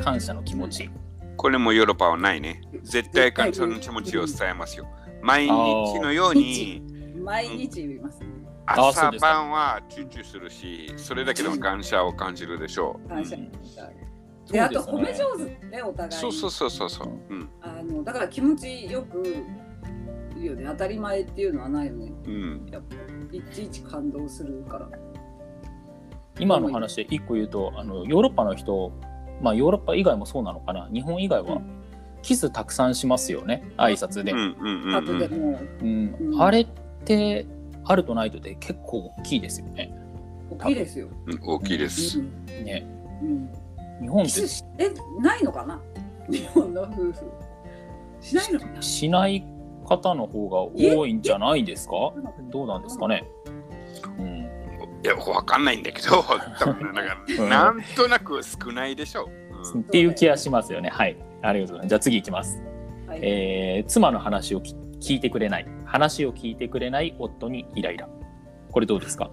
感謝の気持ち。これもヨーロッパはないね。絶対感謝の気持ちを伝えますよ。毎日のように 毎日言いますね。朝晩はチューチューするし、それだけの感謝を感じるでしょ 感謝うんであと褒め上手ねお互う。いそうそうそうそうそう。うん。あのだから気持ちよく言うよね当たり前っていうのはないよねうん。やっぱいちいち感動するから今の話で一個言うとあのヨーロッパの人、まあ、ヨーロッパ以外もそうなのかな。日本以外はうキスたくさんしますよね。挨拶で、うんあとでも。うん。うん。あれってあるとないとで結構大きいですよね。大きいですよ、うん。大きいです。うん。ね。うん。日本ってキスしてないのかな？日本の夫婦。しないのかな？しない方の方が多いんじゃないですか？どうなんですかね、うん、いや、わかんないんだけど、なんかうんなんとなく少ないでしょう。うんっていう気がしますよね。はい。ありがとうございます。じゃあ次いきます。はいえー妻の話をき聞いてくれない。話を聞いてくれない夫にイライラ。これどうですか？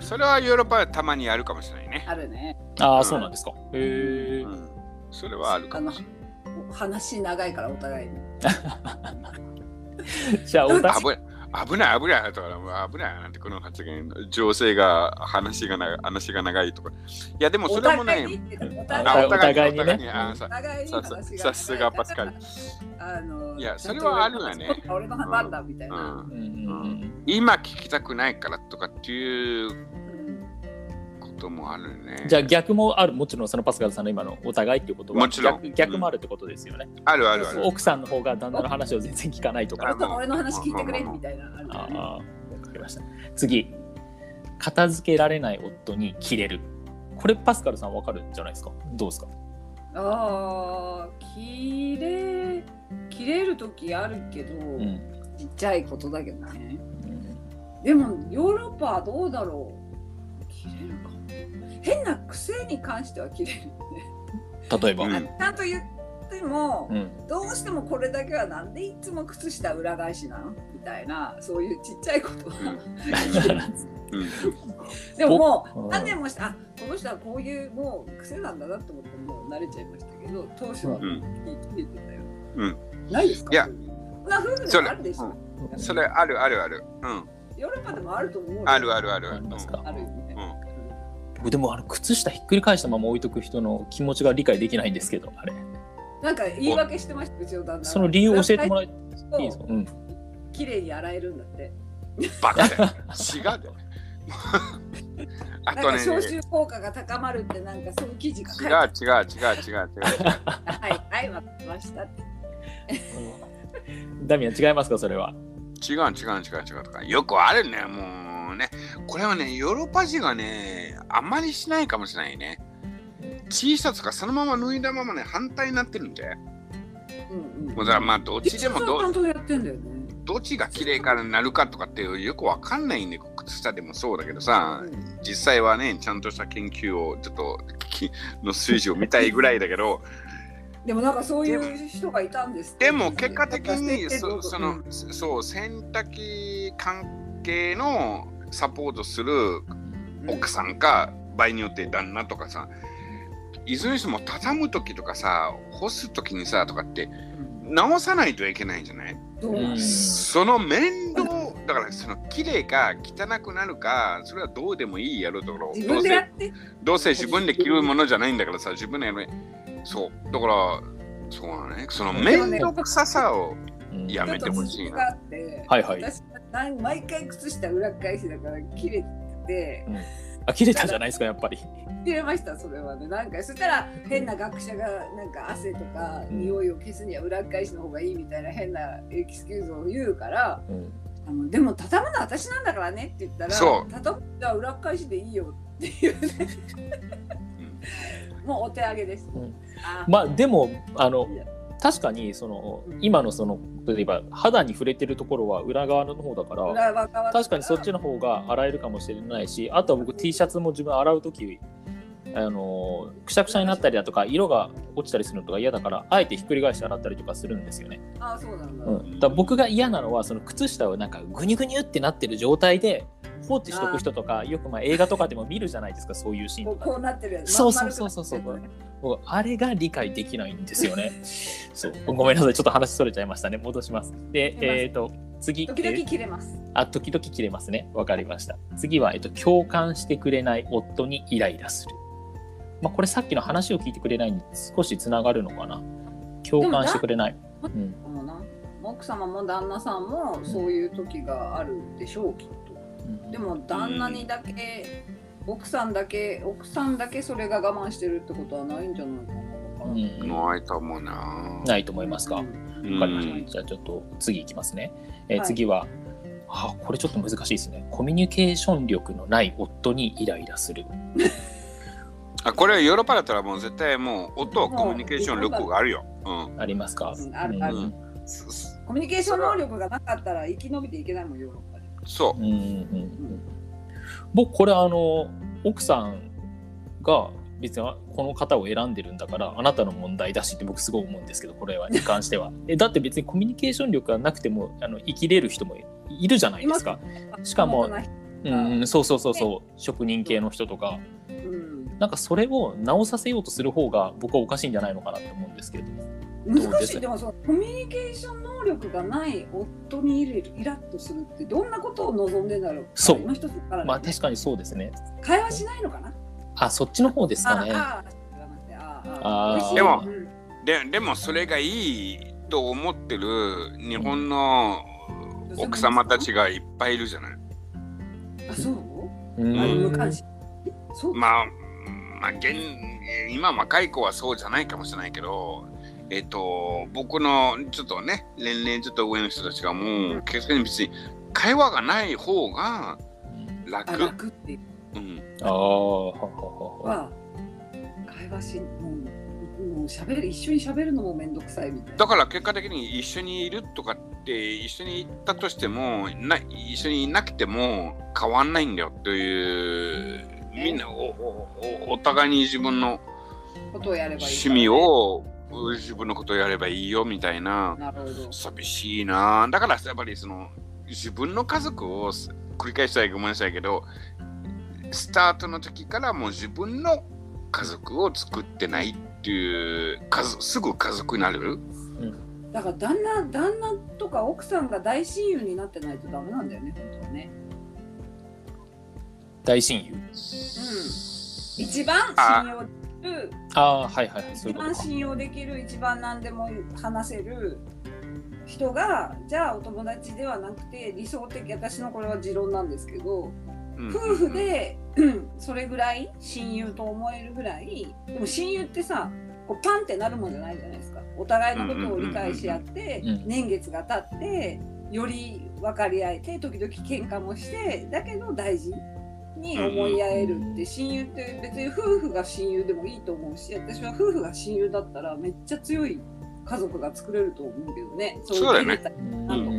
それはヨーロッパはたまにあるかもしれないね。あるねああ、うんそうなんですか。へえう。ん。それはあるかもしれない。話長いからお互いに じゃあ、お互い危ない危ない。危ないとか危ないなんてこの発言女性が話が長い話が長いとか。いやでもそおれもねおあ互いお互いにね。お互あさすがパスカル。あのいやそれはあるよね。俺の番だみたいな、今聞きたくないからとかっていううんこともあるねじゃあ逆もある。もちろんそのパスカルさんの今のお互いっていうことはもちろん逆逆もあるってことですよね。あるあるある奥さんの方が旦那の話を全然聞かないとか。ちょっと俺の話聞いてくれみたいなのあああ、わかりました。次。片付けられない夫にキレる。これパスカルさんわかるんじゃないですか？どうですか？ああ切れ切れる時あるけど、うん。ちっちゃいことだけどねうんでもヨーロッパはどうだろう切れるか変な癖に関しては切れるね、例えば。うん。あちゃんと言っても、うん。どうしてもこれだけはなんでいつも靴下裏返しなの？みたいなそういうちっちゃいことは、うん。でももううん。何年もしてあこの人はこういうもう癖なんだなと思ってもう慣れちゃいましたけど当初はうん。聞いてたよ、うん。ないですか？いや。な夫婦であるでしょ、それあるあるある。うん。ヨーロッパでもあると思うよ。あるあるある。ありますかあるよね、僕でもあの靴下ひっくり返したまま置いとく人の気持ちが理解できないんですけど、あれ。なんか言い訳してましたうちの旦那その理由を教えてもらいっていいですか？うん。綺麗に洗えるんだって。バカだよ。違うだよ あなんとねか消臭効果が高まるってなんかそういう記事が書いて違うある違う違う違う違う。はいはいわかりましたって。ダミアン違いますかそれは？違う違う違う違うとか。よくあるねもうね。これはねヨーロッパ人はねあんまりしないかもしれないね。T シャツがそのまま脱いだままね反対になってるんで。うんうん。もうだからまあどっちでもどどっちが綺麗からなるかとかってよくわかんないんで靴下でもそうだけどさうん。実際はねちゃんとした研究をちょっときの数字を見たいぐらいだけど。でもなんかそういう人がいたんですでも結果的にそその、そう洗濯機関係のサポートする奥さんか場合によって旦那とかさいずれにしても畳む時とかさ干す時にさとかって直さないといけないじゃない？どうなんその面倒だからその綺麗か汚くなるかそれはどうでもいいやるところ。自どうせどうせ自分で着るものじゃないんだからさ自分でやる。そう。だからそうだね。その面倒くささをうん。やめてほしいな。ちょっとがあってはいはい。私なん毎回靴下裏返しだから切れてあ、切れたじゃないですか、やっぱり。切れましたそれはね。なんかそしたら変な学者がなんか汗とかうん。匂いを消すには裏返しの方がいいみたいな変なエキスキューズを言うからうん。あのでも畳むのは私なんだからねって言ったらそう。畳むじゃあ裏返しでいいよっていうね。もうお手上げです、うん。あまあでもあの確かにそのうん今のその例えば肌に触れてるところは裏側の方だから確かにそっちの方が洗えるかもしれないしあとは僕 T シャツも自分洗う時ああのくしゃくしゃになったりだとか色が落ちたりするのとか嫌だからあえてひっくり返して洗ったりとかするんですよね。ああそうなんだ、うん、だから僕が嫌なのはその靴下をなんかグニュグニュってなってる状態で放置しとく人とかよくまあ映画とかでも見るじゃないですかそういうシーンことうか。こうなってるやつそうそうそうそうそう僕あれが理解できないんですよね。そうごめんなさいちょっと話それちゃいましたね戻します。でえっ、と次時々えー切れますあ時々切れますねわかりました。次は、えっと、共感してくれない夫にイライラする。まあこれさっきの話を聞いてくれないに少しつながるのかな。共感してくれない。うんかもな奥様も旦那さんもそういう時があるでしょうきっとうんでも旦那にだけ、奥さんだけ奥さんだけそれが我慢してるってことはないんじゃないかなうんないと思うな。ないと思いますか？わうんかりました。うんじゃあちょっと次いきますね。えーはい次は、あこれちょっと難しいですね。コミュニケーション力のない夫にイライラする。あこれヨーロッパだったらもう絶対もう音コミュニケーション力があるよ。うん。ありますか、うんあるある。うん。コミュニケーション能力がなかったら生き延びていけないもんヨーロッパで。そううんうんうん。僕これあの奥さんが別にこの方を選んでるんだからあなたの問題だしって僕すごい思うんですけどこれはに関しては。えだって別にコミュニケーション力がなくてもあの生きれる人もいるじゃないですか、しかもうん、そうそうそうそう。職人系の人とか。うんなんかそれを直させようとする方が僕はおかしいんじゃないのかなって思うんですけれども。難しい。でもそのコミュニケーション能力がない夫にイライラッとするってどんなことを望んでんだろう。そう。今一つから、まあ確かにそうですね。会話しないのかな？あそっちの方ですかね。ああでもうん。ででもそれがいいと思ってる日本の奥様たちがいっぱいいるじゃない。あそう？うん。あのうん無関心？そうまあ、まあ、現今若い子はそうじゃないかもしれないけど、えっ、と、僕のちょっとね、年齢ちょっと上の人たちがもう、決して別に会話がない方があ楽。楽っていう。うん、ああは会話しもうもう喋る一緒に喋るのもめんどくさいみたいな。だから結果的に一緒にいるとかって一緒に行ったとしてもな一緒にいなくても変わんないんだよというみんなおおおお互いに自分の趣味を自分のことをやればいいよみたいな。なるほど。寂しいな。だからやっぱりその自分の家族をす繰り返したいごめんなさいけどスタートの時からもう自分の家族を作ってないっていう家族すぐ家族になれる。だから旦那旦那とか奥さんが大親友になってないとダメなんだよね本当はね大親友。一番信用できる。ああはいはいはい。一番信用できる一番何でも話せる人がじゃあお友達ではなくて理想的私のこれは持論なんですけどうん。夫婦でうん。それぐらい親友と思えるぐらい。でも親友ってさこうパンってなるもんじゃないじゃないですか。お互いのことを理解し合ってうん。年月が経ってより分かり合えて時々喧嘩もしてだけど大事に思い合えるって親友って別に夫婦が親友でもいいと思うし私は夫婦が親友だったらめっちゃ強い家族が作れると思うけどね。そうだよね。なんとか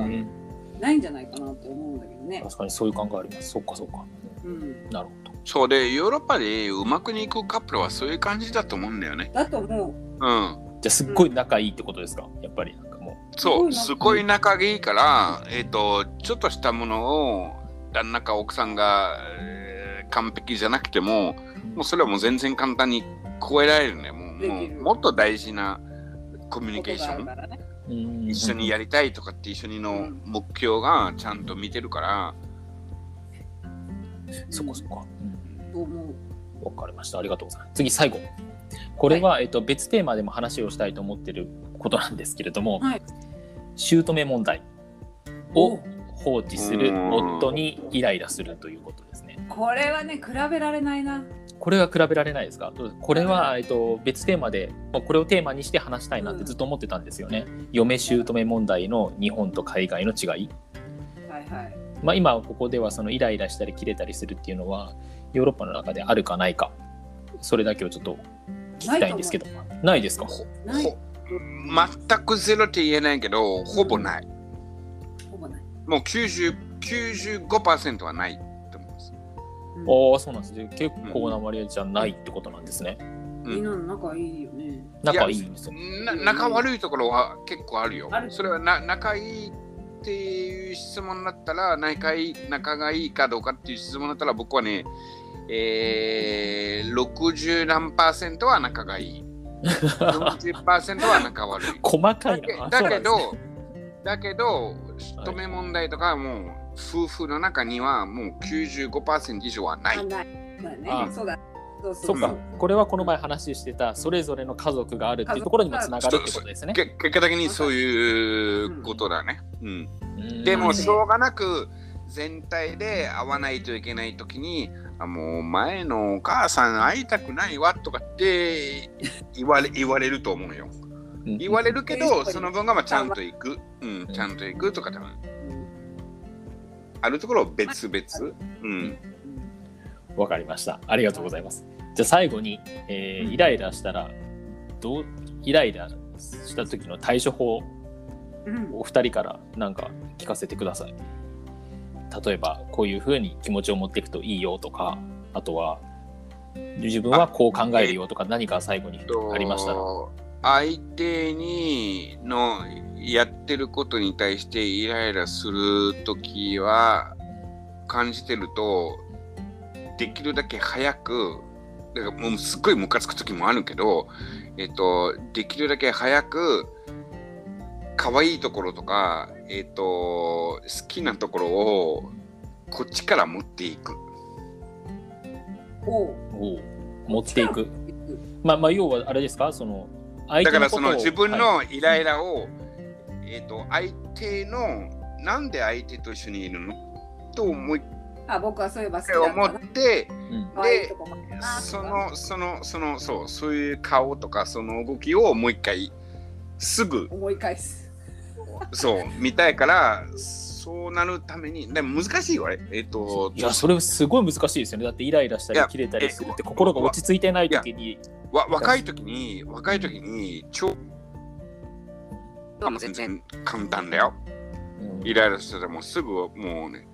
ないんじゃないかなって思うんだけどね。確かにそういう考えあります。そっかそっか。うん、なるほど。そうでヨーロッパでうまくいくカップルはそういう感じだと思うんだよね。だと思う。うん。じゃあすっごい仲いいってことですか？やっぱり。なんかもそうすすごい仲がいいからえっ、とちょっとしたものを旦那か奥さんが、えー完璧じゃなくてももうそれはもう全然簡単に超えられるね。もうもうもっと大事なコミュニケーション。ね。一緒にやりたいとかって一緒にの目標がちゃんと見てるから、うん。と思う？わかりました。ありがとうございます。次、最後。これは、えっと、別テーマでも話をしたいと思ってることなんですけれども、はい。姑問題をお放置する夫にイライラするということですね。これはね比べられないな。これは比べられないですか？これは、えっと、別テーマで、まあこれをテーマにして話したいなってずっと思ってたんですよね。嫁姑問題の日本と海外の違い。はいはい。まあ、今ここではそのイライラしたり切れたりするっていうのはヨーロッパの中であるかないかそれだけをちょっと聞きたいんですけどないですか？全くゼロって言えないけどほぼない、ほぼない。もう90 95%はないと思います。うああそうなんです。ね結構な割合じゃないってことなんですね、みんなの仲いいよね。仲いいんですよ。な仲悪いところは結構あるよ。あ。るそれはな仲いいっていう質問だったら仲いい、仲がいいかどうかっていう質問だったら僕はね、えー、60何パーセントは仲がいい。40%は仲悪い。細かいだけなだけどだけど、止め問題とかはもう、夫婦の中にはもう95%以上はないあ。ない。だねあ。そうだ。そうすそうかこれはこの前話してたそれぞれの家族があるっていうところにもつながるってことですねけ結果的にそういうことだね。うんうんでもうんしょうがなく全体で会わないといけないときにあもう前のお母さん会いたくないわとかって言われ言われると思うよ。うん言われるけうんどその分がまあちゃんと行く、うん、ちゃんと行くとか多分あるところ別々。うんわかりました。ありがとうございます。じゃあ最後に、えーイライラしたら、どう、イライラした時の対処法、うんお二人からなんか聞かせてください。例えば、こういうふうに気持ちを持っていくといいよとか、あとは、自分はこう考えるよとか、何か最後にありましたら。と相手にのやってることに対してイライラするときは感じてるとできるだけ早くだからもうすっごいムカつく時もあるけど、えっと、できるだけ早く可愛いところとか、えっと、好きなところをこっちから持っていく。おうおう持っていく。まあ、まあ、要はあれですか、その、相だからその自分はいのイライラを、えっ、と相手のなんで相手と一緒にいるの？と思いあ、僕はそういえば思ってうん可愛いとこもあるなとか。そのそのそのそうそういう顔とかその動きをもう一回すぐ思い返す。そう見たいからそうなるためにでも難しいよあれえっ、といや、それすごい難しいですよね。だってイライラしたり切れたりするって心が落ち着いてない時に。わ若い時に若い時に超全然簡単だようん。イライラしてたらもうすぐもうね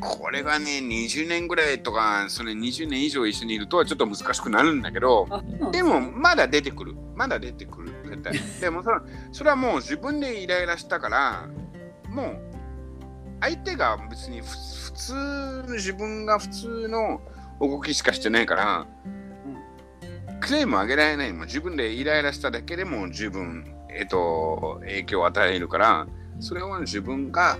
これがね20年ぐらいとかそれ20年以上一緒にいるとはちょっと難しくなるんだけどでもまだ出てくる。まだ出てくる絶対。でもそれそれはもう自分でイライラしたからもう相手が別にふ普通の自分が普通の動きしかしてないからクレームあげられないもん自分でイライラしただけでも十分、えっと、影響を与えるからそれを自分が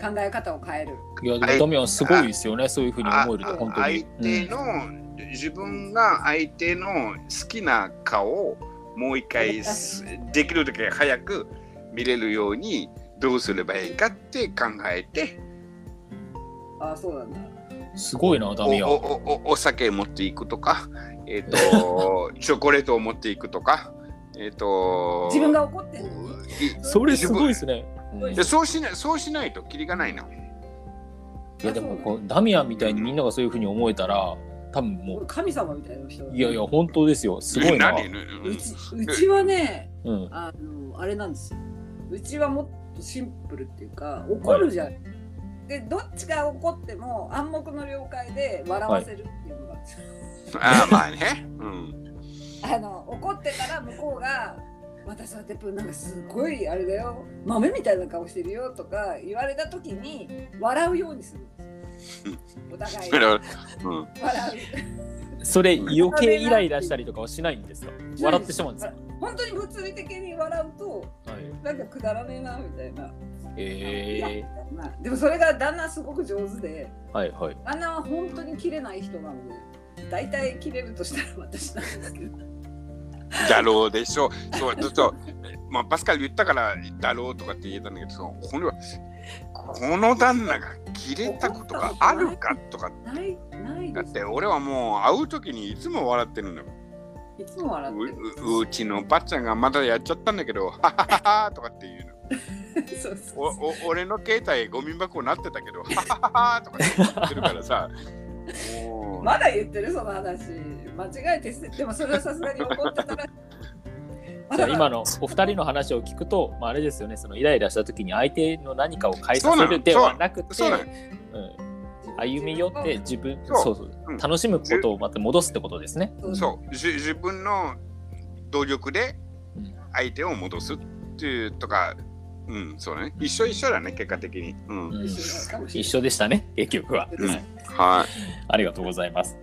考え方を変える。いや、でもダミアンすごいですよね。そういうふうに思えると、あ本当相に。手の、自分が相手の好きな顔をもう一回す できるだけ早く見れるようにどうすればいいかって考えてあ、そうなんだ。うんすごいな、ダおミアン。おおお酒持っていくとか、えっと チョコレートを持っていくとか、えっと自分が怒ってるそれすごいですね。でそうしないそうしないとキリがないな。いやでもこうダミアンみたいにみんながそういうふうに思えたら多分も神様みたいな人。ういやいや本当ですよすごいな。何？うちうちはね、うん、あのあれなんですよ。うちはもっとシンプルっていうか怒るじゃん。でどっちが怒っても暗黙の了解で笑わせるっていうのが、ああまあね。うん。あの怒ってたら向こうが「またさてっぷなんかすごいあれだよ豆みたいな顔してるよ」とか言われた時に笑うようにする。お互いだがからうん。笑それ 余計イライラしたりとかはしないんですか？う。笑ってしまうんですか、本当に物理的に笑うとはい、なんかくだらねえなみたいな。えまあでもそれが旦那すごく上手でー、はいはい。旦那は本当に切れない人なので大体切れるとしたら私なんですけど。だろうでしょう。そう、ちょっと、まあ、パスカル言ったから、だろうとかって言えたんだけど、そうこれは、この旦那が切れたことがあるかとか、ないないです。だって俺はもう会う時にいつも笑ってるんだよ。いつも笑ってるうううちのばっちゃんがまだやっちゃったんだけど、ははははとかって言うの。そうそうおお俺の携帯ゴミ箱になってたけど、ははははとかって言ってるからさ、まだ言ってるその話。間違えてでもそれはさすがに怒ってたら。じゃあ今のお二人の話を聞くと、まあ、あれですよねそのイライラした時に相手の何かを変えさせるではなくてそうなの。うん、歩み寄って自分そう。そう楽しむことをまた戻すってことですね。う。んそう。じ自分の努力でうん。相手を戻すっていうとか、うん、そうだね。一緒一緒だね、結果的に。うん。うん。一緒でしたね結局は、はい。ありがとうございます。